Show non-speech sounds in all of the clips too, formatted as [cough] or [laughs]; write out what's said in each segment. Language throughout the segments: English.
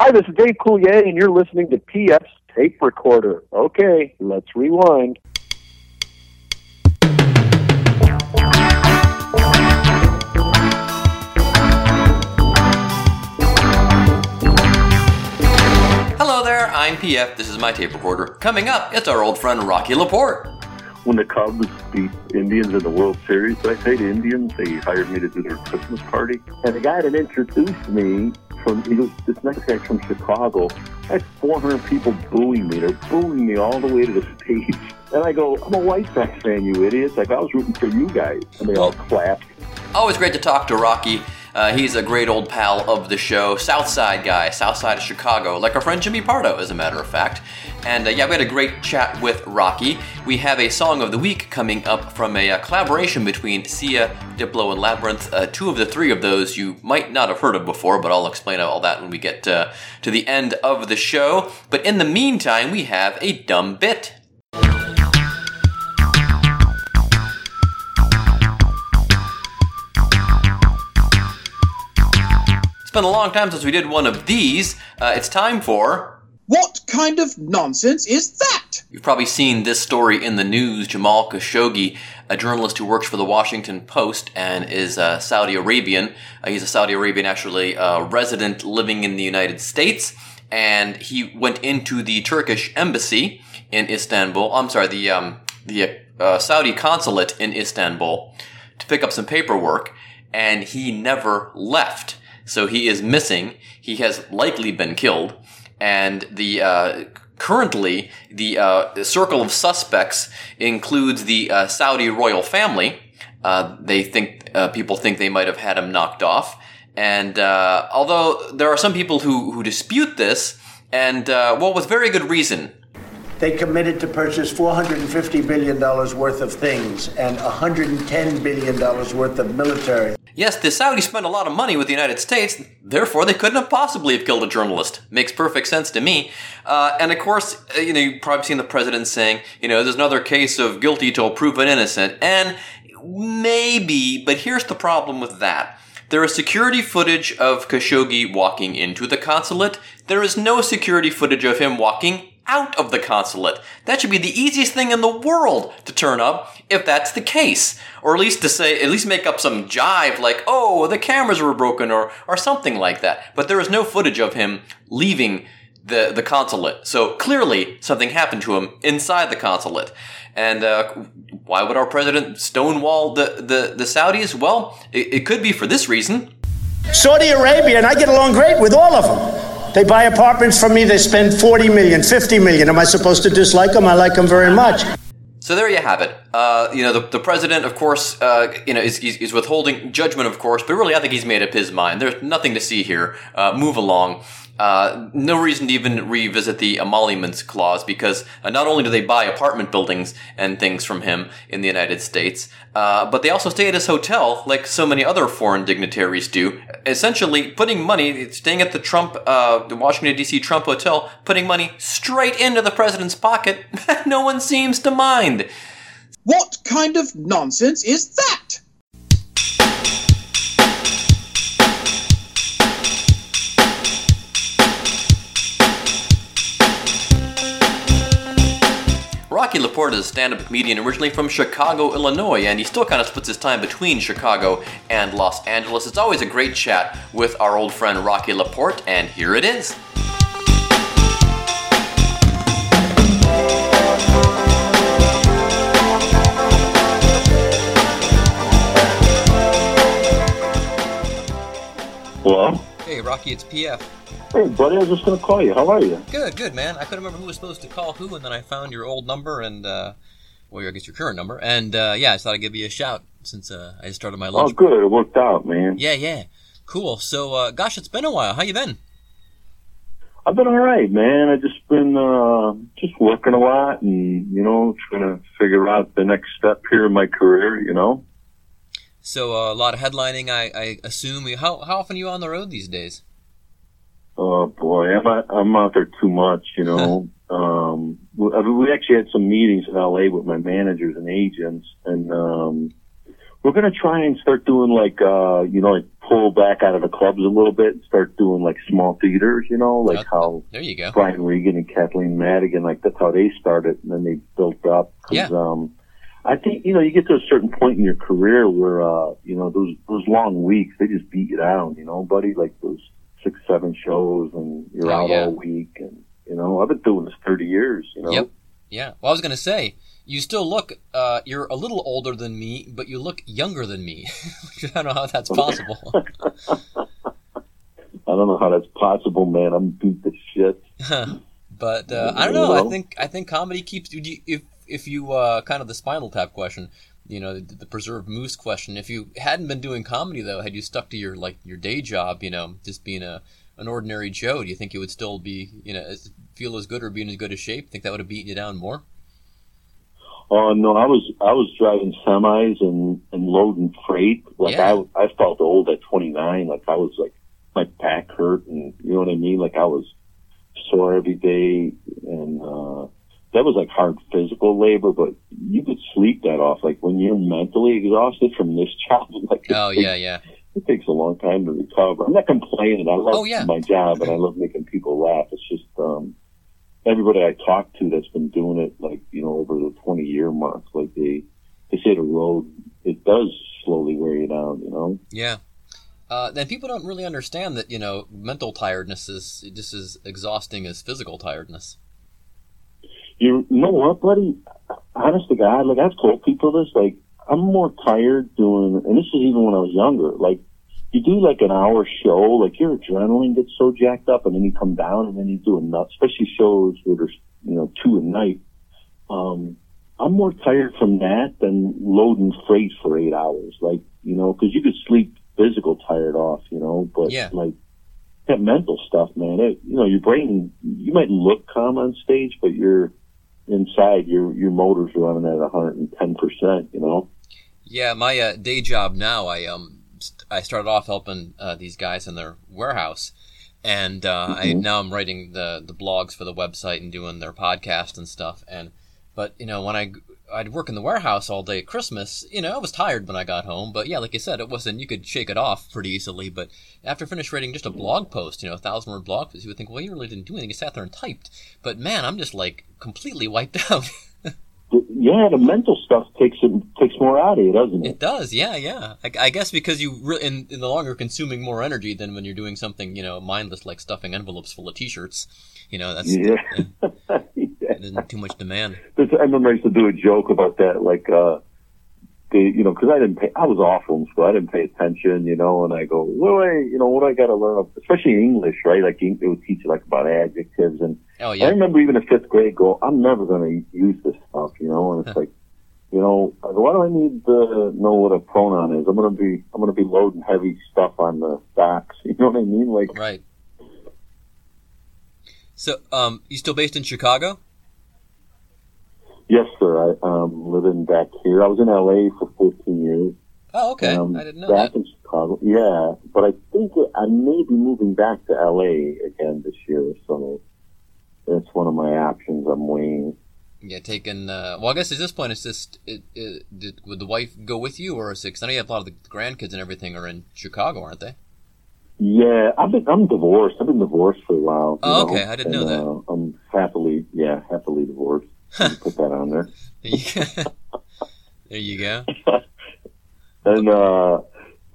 Hi, this is Dave Coulier, and you're listening to PF's Tape Recorder. Okay, let's rewind. Hello there, I'm PF. This is my tape recorder. Coming up, it's our old friend Rocky Laporte. When the Cubs beat Indians in the World Series, did I say the Indians? They hired me to do their Christmas party. And the guy that introduced me from, he goes, this next guy's from Chicago. I had 400 people booing me. They're booing me all the way to the stage. And I go, I'm a White Sox fan, you idiots. Like, I was rooting for you guys. And they all clapped. Always great to talk to Rocky. Uh, he's a great old pal of the show, South Side guy, South Side of Chicago, like our friend Jimmy Pardo, as a matter of fact. And uh, yeah, we had a great chat with Rocky. We have a song of the week coming up from a uh, collaboration between Sia, Diplo, and Labrinth. Uh, two of the three of those you might not have heard of before, but I'll explain all that when we get uh, to the end of the show. But in the meantime, we have a dumb bit. It's been a long time since we did one of these. Uh, it's time for. What kind of nonsense is that? You've probably seen this story in the news. Jamal Khashoggi, a journalist who works for the Washington Post and is uh, Saudi Arabian. Uh, he's a Saudi Arabian, actually, uh, resident living in the United States. And he went into the Turkish embassy in Istanbul. I'm sorry, the, um, the uh, Saudi consulate in Istanbul to pick up some paperwork. And he never left. So he is missing. He has likely been killed. And the, uh, currently, the, uh, circle of suspects includes the, uh, Saudi royal family. Uh, they think, uh, people think they might have had him knocked off. And, uh, although there are some people who, who dispute this, and, well, with very good reason. They committed to purchase $450 billion worth of things and $110 billion worth of military. Yes, the Saudis spent a lot of money with the United States, therefore they couldn't have possibly have killed a journalist. Makes perfect sense to me. Uh, and of course, uh, you know, you've probably seen the president saying, you know, there's another case of guilty till proven innocent. And maybe, but here's the problem with that. There is security footage of Khashoggi walking into the consulate. There is no security footage of him walking out of the consulate. That should be the easiest thing in the world to turn up if that's the case. Or at least to say, at least make up some jive like, oh, the cameras were broken or, or something like that. But there is no footage of him leaving the, the consulate. So clearly something happened to him inside the consulate. And uh, why would our president stonewall the, the, the Saudis? Well, it, it could be for this reason. Saudi Arabia, and I get along great with all of them. They buy apartments from me, they spend 40 million, 50 million. Am I supposed to dislike them? I like them very much. So there you have it. Uh, you know, the, the president, of course, uh, you know, is, is, withholding judgment, of course, but really I think he's made up his mind. There's nothing to see here. Uh, move along. Uh, no reason to even revisit the emoluments clause because uh, not only do they buy apartment buildings and things from him in the United States, uh, but they also stay at his hotel like so many other foreign dignitaries do. Essentially, putting money, staying at the Trump, uh, the Washington D.C. Trump Hotel, putting money straight into the president's pocket. [laughs] no one seems to mind. What kind of nonsense is that? Rocky Laporte is a stand-up comedian originally from Chicago, Illinois, and he still kind of splits his time between Chicago and Los Angeles. It's always a great chat with our old friend Rocky Laporte, and here it is. Hello? Hey, Rocky, it's PF. Hey, buddy, I was just going to call you. How are you? Good, good, man. I couldn't remember who was supposed to call who, and then I found your old number and, uh, well, I guess your current number, and, uh, yeah, I thought I'd give you a shout since, uh, I started my lunch. Oh, good. It worked out, man. Yeah, yeah. Cool. So, uh, gosh, it's been a while. How you been? I've been all right, man. I've just been uh, just working a lot, and you know, trying to figure out the next step here in my career. You know. So uh, a lot of headlining, I, I assume. How how often are you on the road these days? Oh boy, I'm out, I'm out there too much. You know. [laughs] um, we we actually had some meetings in LA with my managers and agents, and um, we're gonna try and start doing like uh you know like pull back out of the clubs a little bit and start doing like small theaters, you know, like Oh, how There you go. Brian Regan and Kathleen Madigan, like that's how they started, and then they built up. 'Cause, Yeah. Um, I think you know you get to a certain point in your career where uh, you know those those long weeks they just beat you down, you know, buddy. Like those six seven shows and you're Oh, out yeah. all week, and you know I've been doing this thirty years, you know. Yep. Yeah. Well, I was going to say, you still look, uh, you're a little older than me, but you look younger than me. [laughs] I don't know how that's possible. [laughs] I don't know how that's possible, man. I'm beat to shit. [laughs] but uh, I don't know. I think I think comedy keeps you. If if you uh, kind of the Spinal Tap question, you know, the, the preserved moose question. If you hadn't been doing comedy though, had you stuck to your like your day job, you know, just being a an ordinary Joe, do you think you would still be, you know, feel as good or be in as good a shape? Think that would have beaten you down more? Oh no, I was I was driving semis and and loading freight. Like Yeah. I I felt old at 29. Like I was like my back hurt and you know what I mean. Like I was sore every day and uh that was like hard physical labor, but you could sleep that off. Like when you're mentally exhausted from this [laughs] job, like Oh takes- yeah, yeah. it takes a long time to recover. I'm not complaining. I love Oh, yeah. my job and I love making people laugh. It's just um everybody I talk to that's been doing it like, you know, over the twenty year mark, like they they say the road it does slowly wear you down, you know? Yeah. Uh, then people don't really understand that you know mental tiredness is just as exhausting as physical tiredness. You know what, buddy? Honest to God, like I've told people this, like I'm more tired doing, and this is even when I was younger. Like you do like an hour show, like your adrenaline gets so jacked up, and then you come down, and then you do enough, especially shows where there's you know two a night. Um, I'm more tired from that than loading freight for eight hours. Like you know, because you could sleep physical tired off, you know, but Yeah. like that mental stuff, man. It, you know, your brain, you might look calm on stage, but you're inside, your your motor's running at 110 percent. You know. Yeah, my uh, day job now, I um, st- I started off helping uh, these guys in their warehouse, and uh, I Mhm. now I'm writing the the blogs for the website and doing their podcast and stuff. And but you know when I I'd work in the warehouse all day at Christmas, you know I was tired when I got home. But yeah, like you said, it wasn't you could shake it off pretty easily. But after I finished writing just a blog post, you know, a thousand word blog post, you would think, well, you really didn't do anything. You sat there and typed. But man, I'm just like completely wiped [laughs] out. Yeah, the mental stuff takes it takes more out of you, doesn't it? It does, yeah, yeah. I, I guess because you re- in, in the longer consuming more energy than when you're doing something you know mindless like stuffing envelopes full of T-shirts. You know that's Yeah. [laughs] isn't too much demand. There's- I remember I used to do a joke about that, like, uh, they, you know, because I didn't pay, I was awful in school. I didn't pay attention, you know, and I go, well, wait, you know, what I got to learn, especially English, right? Like, they would teach you, like, about adjectives. And Oh I remember even in fifth grade, go, I'm never going to use this stuff, you know, and it's like, you know, why do I need to know what a pronoun is? I'm going to be, I'm going to be loading heavy stuff on the docks. [laughs] You know what I mean? Like, right. So, um, you still based in Chicago? Yes, sir. I, um, living back here. I was in LA for 14 years. Oh, okay. Um, I didn't know back that. in Chicago. Yeah, but I think it, I may be moving back to LA again this year, so that's one of my options I'm weighing. Yeah, taking. Uh, well, I guess at this point, it's just. It, it, did, would the wife go with you, or is it? Because I know you have a lot of the grandkids and everything are in Chicago, aren't they? Yeah, I've been I'm divorced. I've been divorced for a while. Oh, know, okay. I didn't know that. Uh, I'm happily, yeah, happily divorced. Put that on there. [laughs] There you, go. [laughs] And uh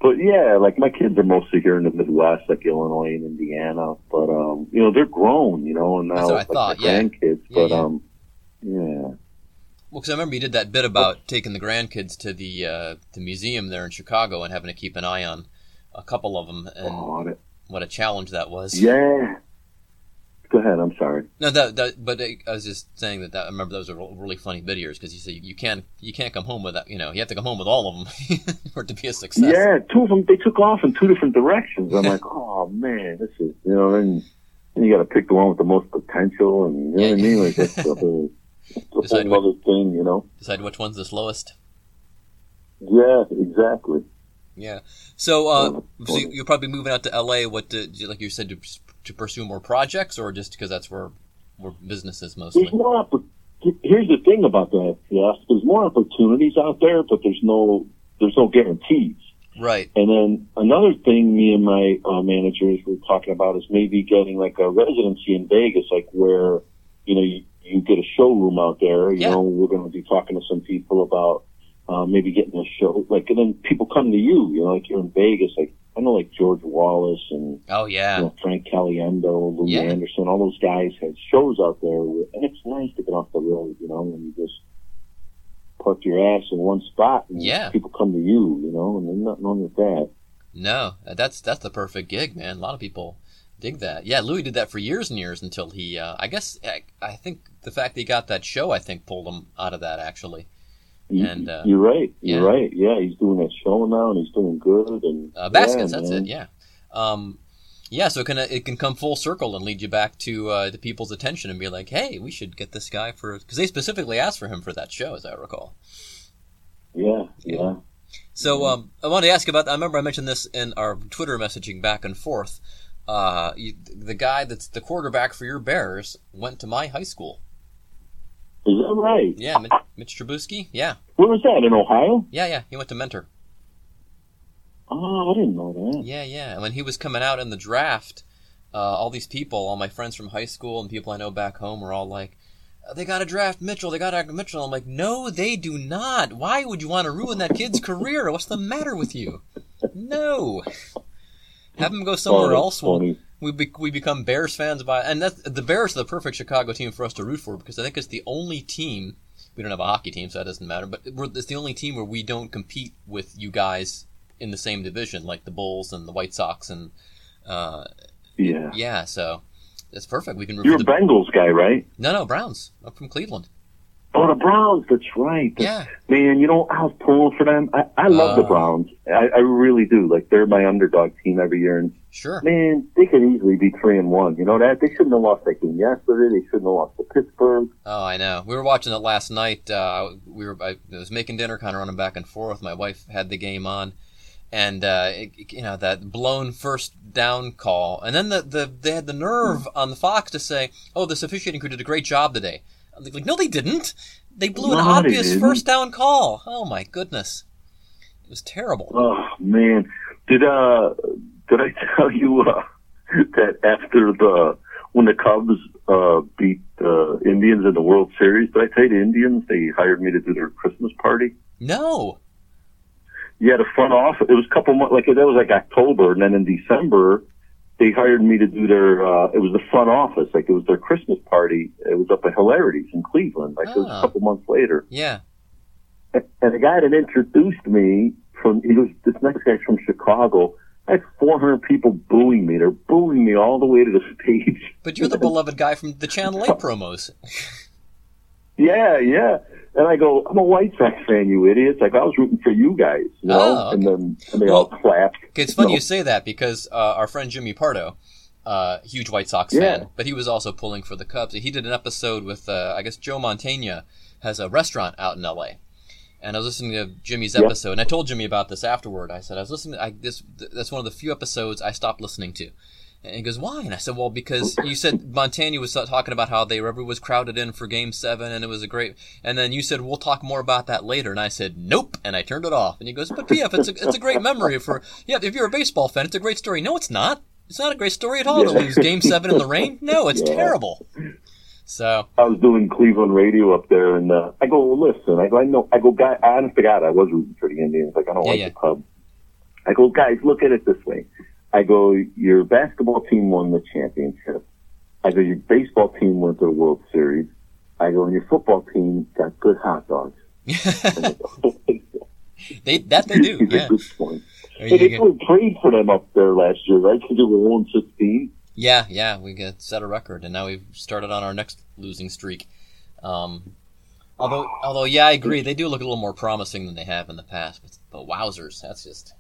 but yeah, like my kids are mostly here in the Midwest, like Illinois and Indiana. But um, you know, they're grown, you know, and now That's what I like thought, yeah. grandkids. Yeah, but yeah. um yeah. Well, because I remember you did that bit about taking the grandkids to the uh, the museum there in Chicago and having to keep an eye on a couple of them, and Oh, what a challenge that was. yeah. Go ahead, I'm sorry. No, that, that but I was just saying that, that I remember those are really funny videos because you say you can't you can't come home with that. You know, you have to come home with all of them [laughs] for it to be a success. Yeah, two of them they took off in two different directions. I'm like, [laughs] oh man, this is you know, and then you got to pick the one with the most potential, and you know Yeah. what I mean? Like that's the whole, Decide whole thing, you know? Decide which one's the slowest. Yeah, exactly. Yeah. So, uh, so you're probably moving out to LA. What, to, like you said, to, to pursue more projects, or just because that's where where business is mostly? There's more. Oppor- Here's the thing about that. Yes, there's more opportunities out there, but there's no there's no guarantees. Right. And then another thing me and my uh, managers were talking about is maybe getting like a residency in Vegas, like where, you know, you, you get a showroom out there. You Yeah. know, we're going to be talking to some people about uh, maybe getting a show, like, and then people come to you, you know, like you're in Vegas, like, I know like George Wallace and Oh you yeah. know, Frank Caliendo, Lou Yeah. Anderson, all those guys had shows out there, where- and it's nice to get off the road, you know, and you just park your ass in one spot, and Yeah. people come to you, you know, and there's nothing wrong with that. No, that's that's the perfect gig, man. A lot of people dig that. Yeah, Louis did that for years and years until he. Uh, I guess I, I think the fact that he got that show, I think, pulled him out of that actually. You, And, uh, you're right, you're yeah. right. Yeah, he's doing that show now, and he's doing good. And Uh, baskets, yeah, that's man. it. Yeah. Um, yeah, so it can it can come full circle and lead you back to uh, the people's attention and be like, hey, we should get this guy for because they specifically asked for him for that show, as I recall. Yeah, Yeah. yeah. So um, I wanted to ask about. I remember I mentioned this in our Twitter messaging back and forth. Uh, you, the guy that's the quarterback for your Bears went to my high school. Is that right? Yeah, Mitch, Trubisky. Yeah, Where was that in Ohio? yeah, yeah. He went to Mentor. Oh, I didn't know that. Yeah, yeah. And when he was coming out in the draft, uh, all these people, all my friends from high school and people I know back home, were all like, "Uh, "They got to draft Mitchell. They got to draft Mitchell." I'm like, "No, they do not. Why would you want to ruin that kid's career? What's the matter with you? [laughs] No." Have him go somewhere Oh, else. funny. We be, we become Bears fans by, and that's the Bears are the perfect Chicago team for us to root for because I think it's the only team. We don't have a hockey team, so that doesn't matter. But we're, it's the only team where we don't compete with you guys in the same division, like the Bulls and the White Sox, and uh, Yeah. yeah. So it's perfect. We can You're a the Bengals guy, right? no, no Browns. I'm from Cleveland. Oh, the Browns. That's right. Yeah, Man, you know, I was pulling for them. I, I love the Uh. Browns. I, I really do. Like, they're my underdog team every year. And, sure. man, they could easily be 3 and 1. You know that? They shouldn't have lost that game yesterday. They shouldn't have lost to Pittsburgh. Oh, I know. We were watching it last night. Uh, we were. I was making dinner, kind of running back and forth. My wife had the game on, and uh, it, you know that blown first down call, and then the, the they had the nerve on the Fox to say, "Oh, this officiating crew did a great job today." Like, "No, they didn't. They blew an No, they obvious first down call. Oh my goodness, it was terrible." Oh, man. Did, uh, did I [laughs] tell you, uh, that after the, when the Cubs, uh, beat the Indians in the World Series, did I tell you the Indians, they hired me to do their Christmas party? No. Yeah, the front office. It was a couple months, like that was like October, and then in December, they hired me to do their. uh It was the front office, like it was their Christmas party. It was up at Hilarities in Cleveland. Like it was Ah. a couple months later, Yeah. and, and the guy that introduced me from he was this next guy's from Chicago. I had 400 people booing me. They're booing me all the way to the stage. But you're the [laughs] beloved guy from the Channel 8 promos. Yeah, yeah. And I go, I'm a White Sox fan, you idiots. Like I was rooting for you guys, you know. Oh, okay. And then and they Well, all clapped. It's funny No. you say that because uh, our friend Jimmy Pardo, uh, huge White Sox Yeah. fan, but he was also pulling for the Cubs. He did an episode with, uh, I guess, Joe Montana has a restaurant out in L.A. And I was listening to Jimmy's Yeah. episode, and I told Jimmy about this afterward. I said I was listening. I, this that's one of the few episodes I stopped listening to. And he goes, "Why?" And I said, "Well, because [laughs] you said Montana was talking about how they everyone was crowded in for Game Seven, and it was a great. And then you said we'll talk more about that later, and I said nope, and I turned it off. And he goes, "But PF, it's a it's a great memory for yeah. If you're a baseball fan, it's a great story. No, it's not. It's not a great story at all to Yeah. lose Game Seven in the rain. No, it's Yeah. terrible. So I was doing Cleveland radio up there, and uh, I go, listen, I go, I know, I go, guy, honest to God, I was rooting for the Indians. Like, I don't Yeah, like the Cubs. I go, guys, look at it this way. I go, your basketball team won the championship. I go, your baseball team went to the World Series. I go, and your football team got good hot dogs. [laughs] they that they do. [laughs] Yeah. good point. Hey, they go. played prayed for them up there last year, right? Because they were 1 16. Yeah, yeah, we get set a record, and now we've started on our next losing streak. Um, although, although, yeah, I agree, they do look a little more promising than they have in the past. But, but wowzers, that's just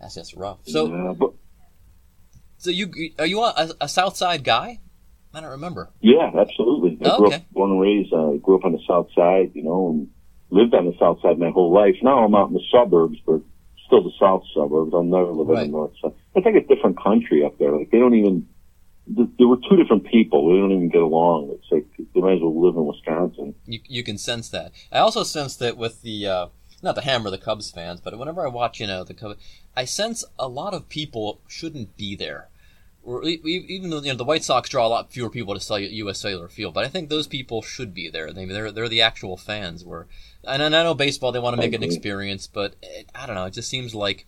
that's just rough. So, yeah, but so you are you a, a South Side guy? I don't remember. Yeah, absolutely. I Oh, grew okay. up, born and raised. uh, I grew up on the south side, you know, and lived on the south side my whole life. Now I'm out in the suburbs, but still the south suburbs. I'll never live in Right. the north side. It's like a different country up there. Like they don't even. There were two different people. They don't even get along. It's like they might as well live in Wisconsin. You you can sense that. I also sense that with the uh, not to hammer the Cubs fans, but whenever I watch, you know, the Cubs, I sense a lot of people shouldn't be there. Or even though you know the White Sox draw a lot fewer people to sell U.S. Cellular Field, but I think those people should be there. They, they're they're the actual fans. Where and I know baseball, they want to make it an experience, but it, I don't know. It just seems like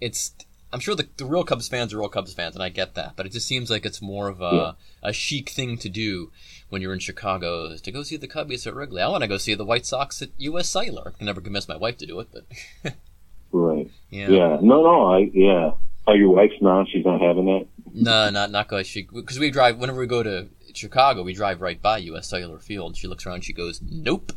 it's. I'm sure the, the real Cubs fans are real Cubs fans, and I get that, but it just seems like it's more of a, Yeah. a chic thing to do when you're in Chicago is to go see the Cubbies at Wrigley. I want to go see the White Sox at U.S. Cellular. I can never convince my wife to do it, but [laughs] Right. yeah. Yeah. No, no. I yeah. Oh, your wife's not. She's not having that. No, not not because she because we drive whenever we go to Chicago, we drive right by U.S. Cellular Field. She looks around, she goes, "Nope."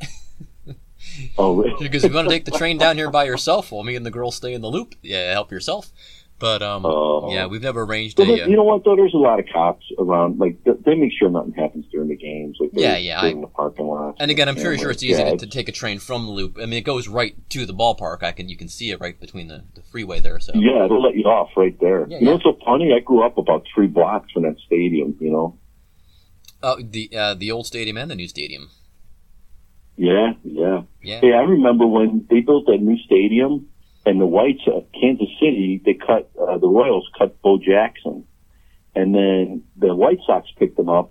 Oh, really? [laughs] She goes, "You want to take the train down here by yourself? Well, me and the girls stay in the loop. Yeah, help yourself." But um, Oh. yeah, we've never arranged But a. Uh, you know what though? There's a lot of cops around. Like th- they make sure nothing happens during the games. Like Yeah, yeah, in the parking lot. and again, I'm pretty sure it's easy to, to take a train from the loop. I mean, it goes right to the ballpark. I can you can see it right between the, the freeway there. So Yeah, they'll let you off right there. Yeah, you know yeah. what's so funny? I grew up about three blocks from that stadium. You know. uh, the uh, the old stadium and the new stadium. Yeah, yeah. Yeah. Hey, I remember when they built that new stadium, and the Whites, uh, Kansas City, they cut uh, the Royals cut Bo Jackson, and then the White Sox picked them up,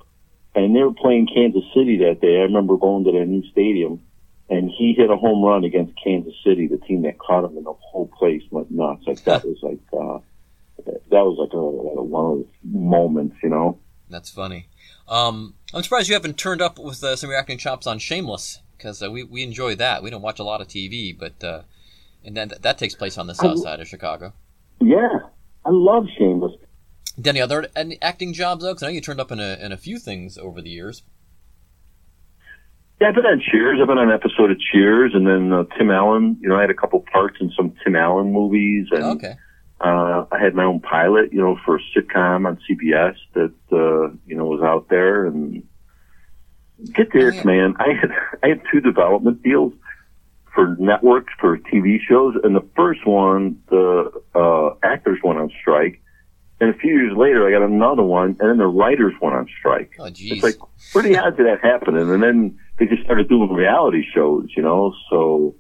and they were playing Kansas City that day. I remember going to their new stadium, and he hit a home run against Kansas City, the team that caught him, and the whole place went nuts. Like that was like uh, that was like a, a one of those moments, you know. That's funny. Um, I'm surprised you haven't turned up with uh, some of your acting chops on Shameless because uh, we we enjoy that. We don't watch a lot of TV, but uh, and then that takes place on the south side of Chicago. Yeah, I love Shameless. Any other any acting jobs though? 'Cause I know you turned up in a in a few things over the years. Yeah, I've been on Cheers. I've been on an episode of Cheers, and then uh, Tim Allen. You know, I had a couple parts in some Tim Allen movies, and Okay. uh, I had my own pilot. You know, for a sitcom on CBS that uh, you know was out there. And get this, Oh, yeah. man, I had [laughs] I had two development deals for networks for TV shows, and the first one, the uh, actors went on strike. And a few years later, I got another one, and then the writers went on strike. Oh It's jeez. like, where the odds of that happening? And then they just started doing reality shows, you know. So,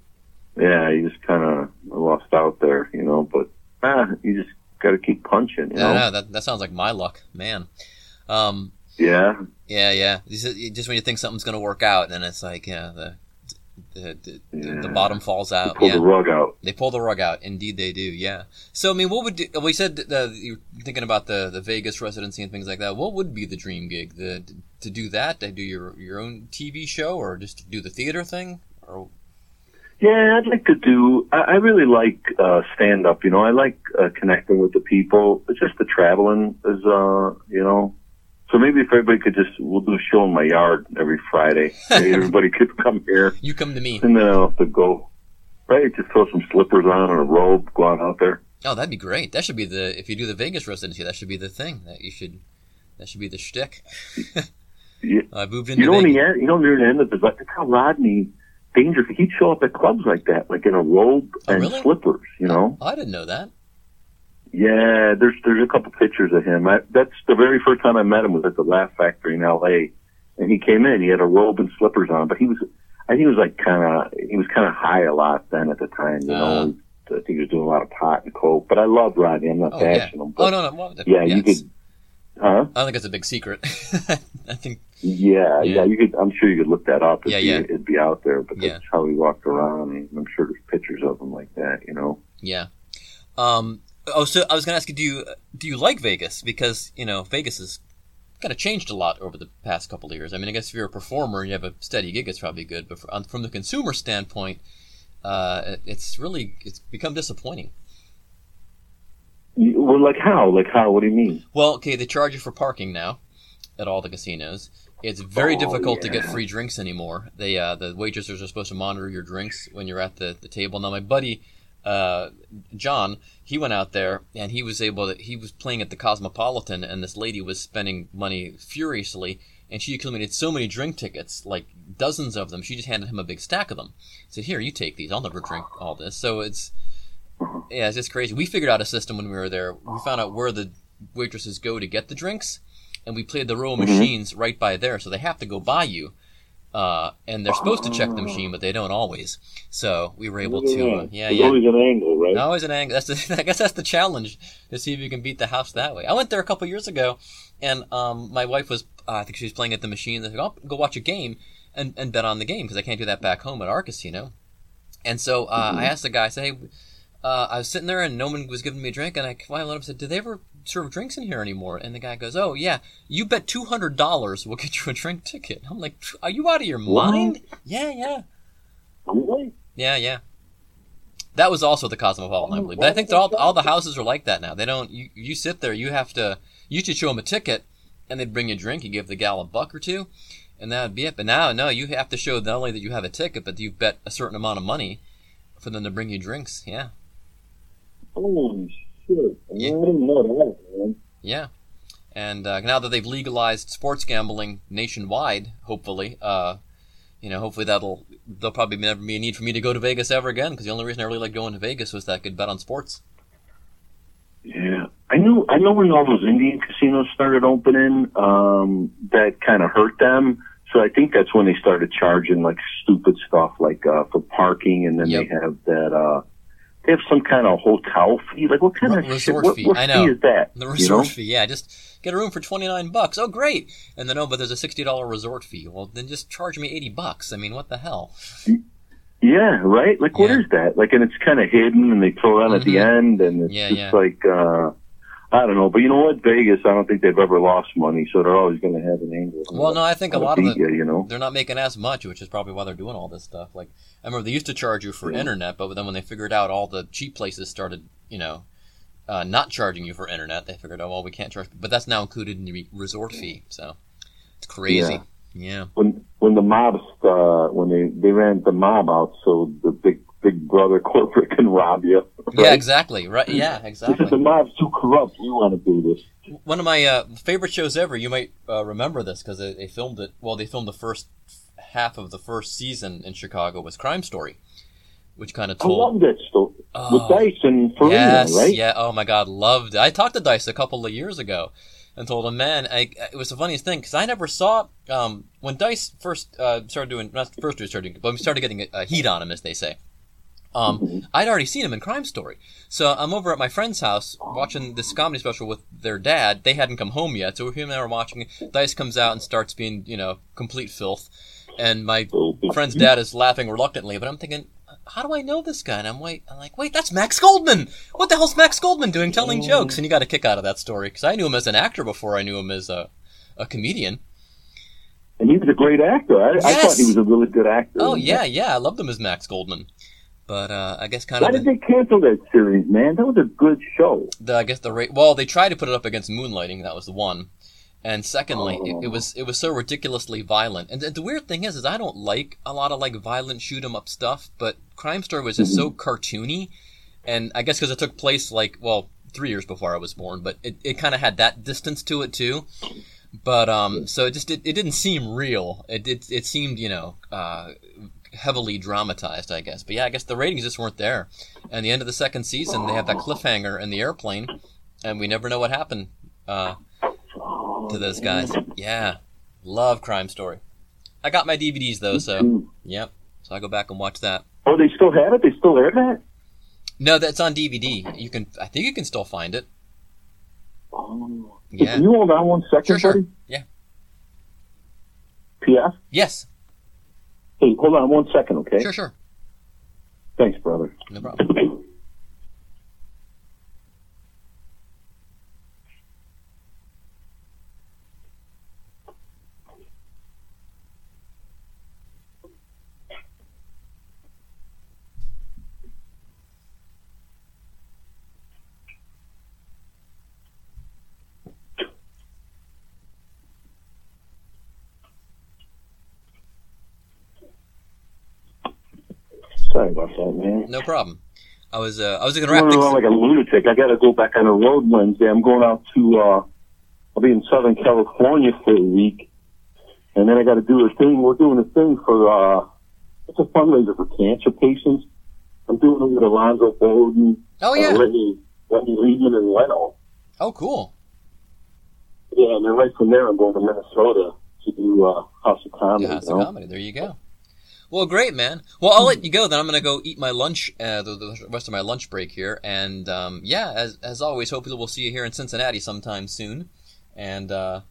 yeah, you just kind of lost out there, you know. But ah, you just got to keep punching, you no, know. no, that that sounds like my luck, man. Um, Yeah, yeah, yeah. Just, when you think something's gonna work out, then it's like yeah, the the the, the, the bottom falls out. pull yeah. the rug out. They pull the rug out. Indeed, they do. Yeah. So, I mean, what would we said uh, you're thinking about the the Vegas residency and things like that? What would be the dream gig? The to do that, to do your your own TV show, or just to do the theater thing? Or Yeah, I'd like to do. I, I really like uh, stand up. You know, I like uh, connecting with the people. It's just the traveling is, uh, you know. So maybe if everybody could just, we'll do a show in my yard every Friday. Maybe [laughs] everybody could come here. you come to me. And then I'll have to go, right? Just throw some slippers on and a robe, go on out there. Oh, that'd be great. That should be the if you do the Vegas residency, that should be the thing that you should. That should be the shtick. [laughs] Yeah. I moved into You know, Vegas. the end, you know, near the end of like, that's how Rodney Dangerfield, he'd show up at clubs like that, like in a robe Oh, and really? slippers, you know? Oh, I didn't know that. Yeah, there's, there's a couple pictures of him. I, that's the very first time I met him was at the Laugh Factory in L.A. And he came in, he had a robe and slippers on, but he was, I think he was like kind of, he was kind of high a lot then at the time, you Uh. know? I think he was doing a lot of pot and coke, but I love Rodney. I'm not Oh yeah. him. But Oh no no. Well, Yeah, you could, huh? I don't think it's a big secret. [laughs] I think Yeah, Yeah. yeah, you could. I'm sure you could look that up. It'd Yeah, be, yeah. It'd be out there, but Yeah. that's how he walked around. I'm sure there's pictures of him like that. You know. Yeah. Um. Oh, so I was going to ask you, do you do you like Vegas? Because you know Vegas has kind of changed a lot over the past couple of years. I mean, I guess if you're a performer and you have a steady gig, it's probably good. But for, on, from the consumer standpoint, uh, it's really it's become disappointing. Well, like how? Like how? What do you mean? Well, okay, they charge you for parking now at all the casinos. It's very Oh, difficult to get free drinks anymore. They uh, the waitresses are supposed to monitor your drinks when you're at the, the table. Now, my buddy uh, John, he went out there and he was able to. He was playing at the Cosmopolitan, and this lady was spending money furiously, and she accumulated so many drink tickets, like dozens of them. She just handed him a big stack of them. Said, "Here, you take these. I'll never drink all this." So it's yeah, it's just crazy. We figured out a system when we were there. We found out where the waitresses go to get the drinks, and we played the row of Mhm. machines right by there, so they have to go by you. Uh, and they're supposed to check the machine, but they don't always. So we were able to, uh, yeah, There's yeah. always an angle, right? Always an angle. That's the, [laughs] I guess that's the challenge to see if you can beat the house that way. I went there a couple years ago, and um, my wife was, uh, I think she was playing at the machine. I said, "I'll go watch a game and, and bet on the game because I can't do that back home at our casino." And so uh, I asked the guy, I said, "Hey, uh, I was sitting there and no one was giving me a drink, and I finally let him said, "Do they ever serve drinks in here anymore?" And the guy goes, "Oh yeah, you bet two hundred dollars, we'll get you a drink ticket." I'm like, "Are you out of your What? mind?" Yeah, yeah. Really? Yeah, yeah. That was also the Cosmopolitan, I believe. But I think that all all the houses are like that now. They don't. You you sit there. You have to. You should show them a ticket, and they'd bring you a drink. You give the gal a buck or two, and that would be it. But now, no, you have to show not only that you have a ticket, but you've bet a certain amount of money for them to bring you drinks. Yeah, Holy I Yeah. didn't know that, man. yeah. And uh, now that they've legalized sports gambling nationwide, hopefully, uh, you know, hopefully that'll there'll probably never be a need for me to go to Vegas ever again. Because the only reason I really liked going to Vegas was that I could bet on sports. Yeah. I knew I know when all those Indian casinos started opening, um, that kind of hurt them. So I think that's when they started charging like stupid stuff like uh for parking and then Yep. they have that uh they have some kind of hotel fee. Like what kind Re- of resort what, fee. what I know. fee is that? The you resort know? fee, yeah, just get a room for twenty nine bucks. Oh, great! And then oh, but there's a sixty dollar resort fee. Well, then just charge me eighty bucks. I mean, what the hell? Yeah, right? Like what Yeah. is that? Like and it's kinda hidden and they throw it on at the end and it's Yeah, just yeah. like uh I don't know, but you know what? Vegas, I don't think they've ever lost money, so they're always going to have an angle. Well, no, I think a lot of the you, you know. they're not making as much, which is probably why they're doing all this stuff. Like I remember they used to charge you for Yeah. internet, but then when they figured out all the cheap places started, you know, uh, not charging you for internet, they figured, oh well, we can't charge. But that's now included in the resort fee, so it's crazy. Yeah. when when the mobs uh when they they ran the mob out so the big big brother corporate can rob you. Yeah, exactly. Right. Yeah, exactly. the mob's too corrupt. We want to do this. One of my uh, favorite shows ever. You might uh, remember this because they, they filmed it. Well, they filmed the first half of the first season in Chicago was Crime Story, which kind of I told. love that story Oh. with Dice and Farina, yes, right? yeah. Oh my God, loved. it. I talked to Dice a couple of years ago, and told him, man, I, it was the funniest thing because I never saw um, when Dice first uh, started doing not first started doing, but we started getting a, a heat on him, as they say. Um, I'd already seen him in Crime Story, so I'm over at my friend's house watching this comedy special with their dad. They hadn't come home yet, so him and I were watching. Dice comes out and starts being, you know, complete filth, and my friend's dad is laughing reluctantly, but I'm thinking, how do I know this guy? And I'm wait, I'm like, wait, that's Max Goldman. What the hell's Max Goldman doing telling jokes? And you got a kick out of that story because I knew him as an actor before I knew him as a a comedian. and he was a great actor. I, I thought he was a really good actor. Oh yeah, yeah, I loved him as Max Goldman. But uh, I guess kind Why of did the, they cancel that series, man? That was a good show. the I guess the rate. Well, they tried to put it up against Moonlighting. That was the one. And secondly, it, it was it was so ridiculously violent. And the, the weird thing is, is I don't like a lot of like violent shoot 'em up stuff. But Crime Story was just so cartoony, and I guess because it took place like well three years before I was born, but it, it kind of had that distance to it too. But um, so it just it, it didn't seem real. It it, it seemed you know uh, heavily dramatized, I guess. But yeah, I guess the ratings just weren't there. And the end of the second season, they have that cliffhanger in the airplane, and we never know what happened uh, to those guys. Yeah, love Crime Story. I got my DVDs though, so yep. So I go back and watch that. Oh, they still have it. They still air that. No, that's on DVD. You can, I think you can still find it. Oh. Yeah. Can you hold on one second, Sure, sure. buddy? Yeah. P.S. Yes. Hey, hold on one second, okay? Sure, sure. Thanks, brother. No problem. Sorry about that, man. No problem. I was, uh, I was gonna I'm wrap things. around like a lunatic. I got to go back on the road Wednesday. I'm going out to. uh I'll be in Southern California for a week, and then I got to do a thing. We're doing a thing for. uh It's a fundraiser for cancer patients. I'm doing it with Alonzo Bowden, Oh yeah. uh. Lenny, Lenny Liebman, and Leno. Oh cool. Yeah, and then right from there, I'm going to Minnesota. to do uh, House of Comedy. Yeah, House you of know? Comedy. There you go. Well, great, man. Well, I'll let you go. Then I'm going to go eat my lunch, uh, the, the rest of my lunch break here. And um, yeah, as as always, hopefully we'll see you here in Cincinnati sometime soon. And uh,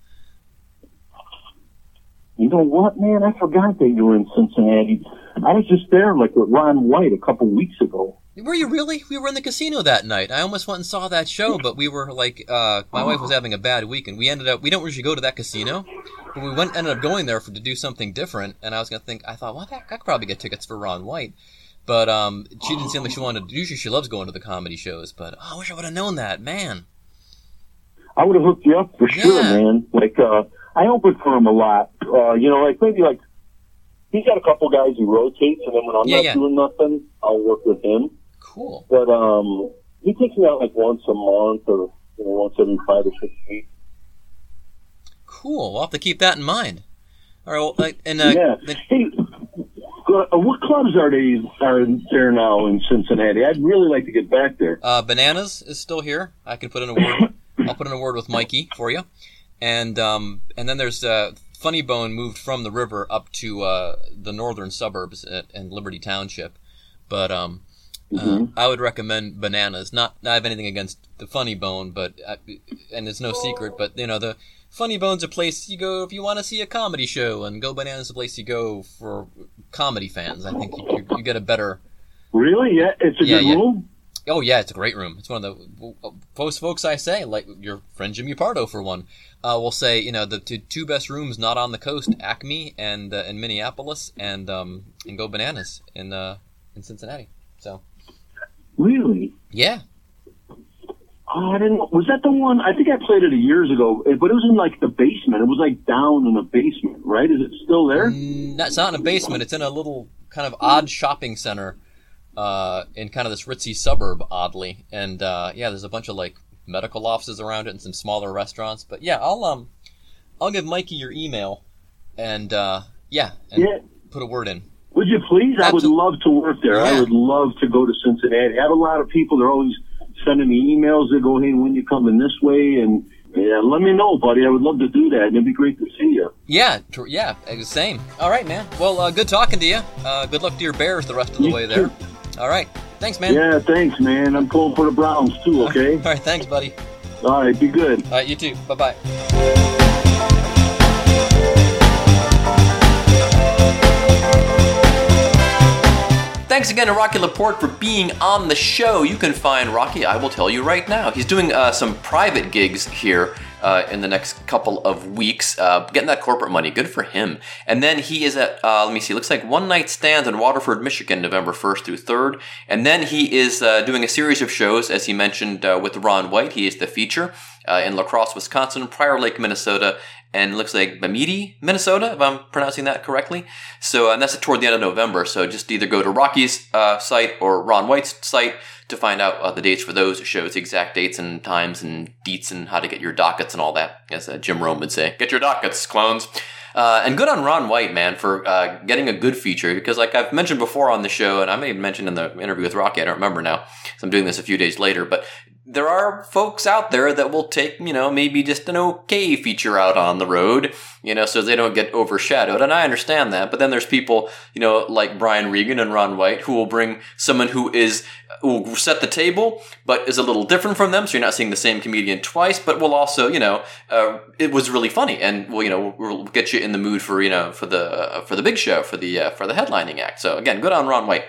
You know what, man? I forgot that you were in Cincinnati. I was just there, like with Ron White, a couple weeks ago. Were you really? We were in the casino that night. I almost went and saw that show, but we were like, uh, my wife was having a bad week, and we ended up. We don't usually go to that casino, but we went ended up going there for to do something different. And I was gonna think, I thought, well, I could probably get tickets for Ron White. But um, she didn't seem like she wanted. To. Usually, she loves going to the comedy shows. But oh, I wish I would have known that, man. I would have hooked you up for sure, man. Like, uh, I opened for him a lot. Uh, you know, like maybe like he's got a couple guys he rotates, and then when I'm Yeah, not yeah. doing nothing, I'll work with him. Cool. But um, he takes me out like once a month or you know once every five or six weeks. Cool. We'll have to keep that in mind. All right. Well, like, and uh, yeah. then- Hey, uh, what clubs are they are there now in Cincinnati? I'd really like to get back there. uh, bananas is still here. I can put in a word. [laughs] I'll put in a word with Mikey for you. And um, and then there's uh, Funny Bone moved from the river up to uh, the northern suburbs at, in Liberty Township. But um, uh, I would recommend bananas. Not, I have anything against the Funny Bone, but uh, and it's no secret. But you know the Funny Bone's a place you go if you want to see a comedy show, and Go Bananas is a place you go for comedy fans. I think you, you, you get a better Really? Yeah, it's a Yeah, good yeah. room. Oh yeah, it's a great room. It's one of the most folks I say, like your friend Jimmy Pardo for one, uh, will say you know the two, two best rooms not on the coast, Acme and uh, in Minneapolis, and um, and Go Bananas in uh, in Cincinnati. So Really? yeah, Oh, I didn't. Was that the one? I think I played it years ago, eh, but it was in like the basement. It was like down in the basement, right? Is it still there? Mm, it's not in a basement. It's in a little kind of odd shopping center, uh, in kind of this ritzy suburb, oddly. And uh, yeah, there's a bunch of like medical offices around it and some smaller restaurants. But yeah, I'll um, I'll give Mikey your email, and uh, yeah, and Yeah. put a word in. Would you please? I would love to work there. I would love to go to Cincinnati. I have a lot of people. They're always sending me emails. They go, "Hey, when you coming this way?" And yeah, let me know, buddy. I would love to do that. And it'd be great to see you. Yeah, yeah, uh, same. All right, man. Well, uh, good talking to you. Uh, good luck to your Bears the rest of the You way there. too. All right, thanks, man. Yeah, thanks, man. I'm pulling for the Browns too. [laughs] Okay. All right, thanks, buddy. All right. Be good. All right, you too. Bye bye. Thanks again to Rocky Laporte for being on the show. You can find Rocky, I will tell you right now. He's doing uh, some private gigs here uh, in the next couple of weeks, uh, getting that corporate money. Good for him. And then he is at, uh, let me see, looks like One Night Stands in Waterford, Michigan, November 1st through 3rd. And then he is uh, doing a series of shows, as he mentioned uh, with Ron White. He is the feature uh, in La Crosse, Wisconsin, Prior Lake, Minnesota, and looks like Bemidji, Minnesota, if I'm pronouncing that correctly. So, and that's toward the end of November. So just either go to Rocky's uh, site or Ron White's site to find out uh, the dates for those shows, exact dates and times and deets and how to get your dockets and all that, as uh, Jim Rome would say. Get your dockets, clones. Uh, and good on Ron White, man, for uh, getting a good feature because, like I've mentioned before on the show, and I may have mentioned in the interview with Rocky, I don't remember now, so I'm doing this a few days later, but there are folks out there that will take, you know, maybe just an okay feature out on the road, you know, so they don't get overshadowed. And I understand that. But then there's people, you know, like Brian Regan and Ron White who will bring someone who is, who will set the table, but is a little different from them. So you're not seeing the same comedian twice, but will also, you know, uh, it was really funny and will, you know, will get you in the mood for, you know, for the, uh, for the big show, for the, uh, for the headlining act. So again, good on Ron White.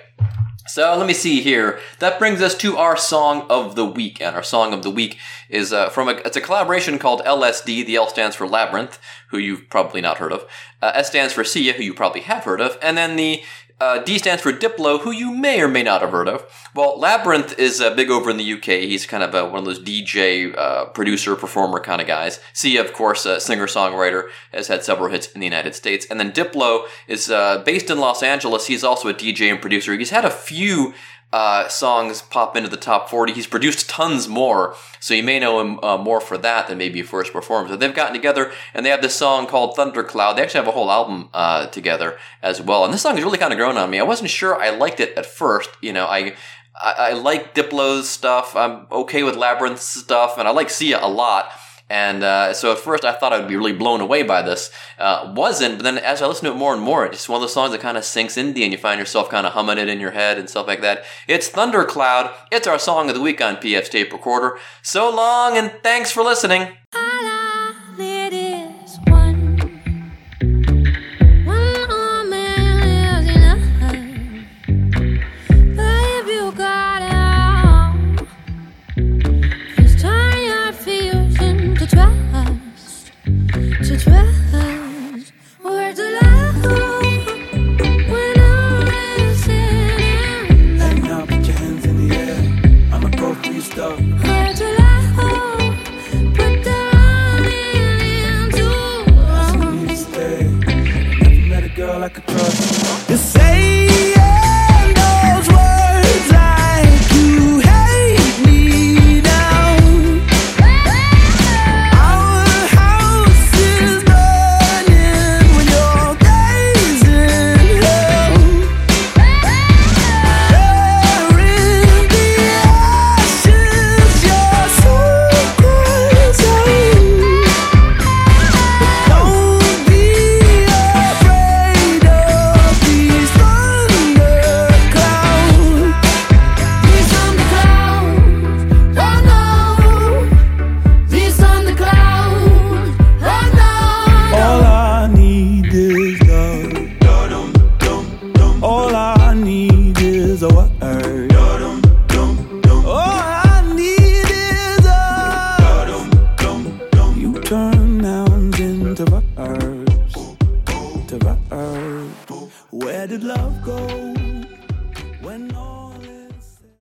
So let me see here. That brings us to our song of the week, and our song of the week is uh, from a. It's a collaboration called LSD. The L stands for Labrinth, who you've probably not heard of. Uh, S stands for Sia, who you probably have heard of, and then the uh, D stands for Diplo, who you may or may not have heard of. Well, Labrinth is uh, big over in the UK. He's kind of uh, one of those DJ uh, producer performer kind of guys. Sia, of course, a singer songwriter, has had several hits in the United States, and then Diplo is uh, based in Los Angeles. He's also a DJ and producer. He's had a few uh, songs pop into the top 40. He's produced tons more, so you may know him uh, more for that than maybe for his performance. But they've gotten together and they have this song called Thundercloud. They actually have a whole album uh, together as well. And this song has really kind of grown on me. I wasn't sure I liked it at first. You know, I. I, I like Diplo's stuff. I'm okay with Labrinth's stuff, and I like Sia a lot. And uh, so at first I thought I would be really blown away by this. Uh, wasn't, but then as I listen to it more and more, it's one of those songs that kind of sinks into you and you find yourself kind of humming it in your head and stuff like that. It's Thundercloud. It's our song of the week on PF's Tape Recorder. So long and thanks for listening.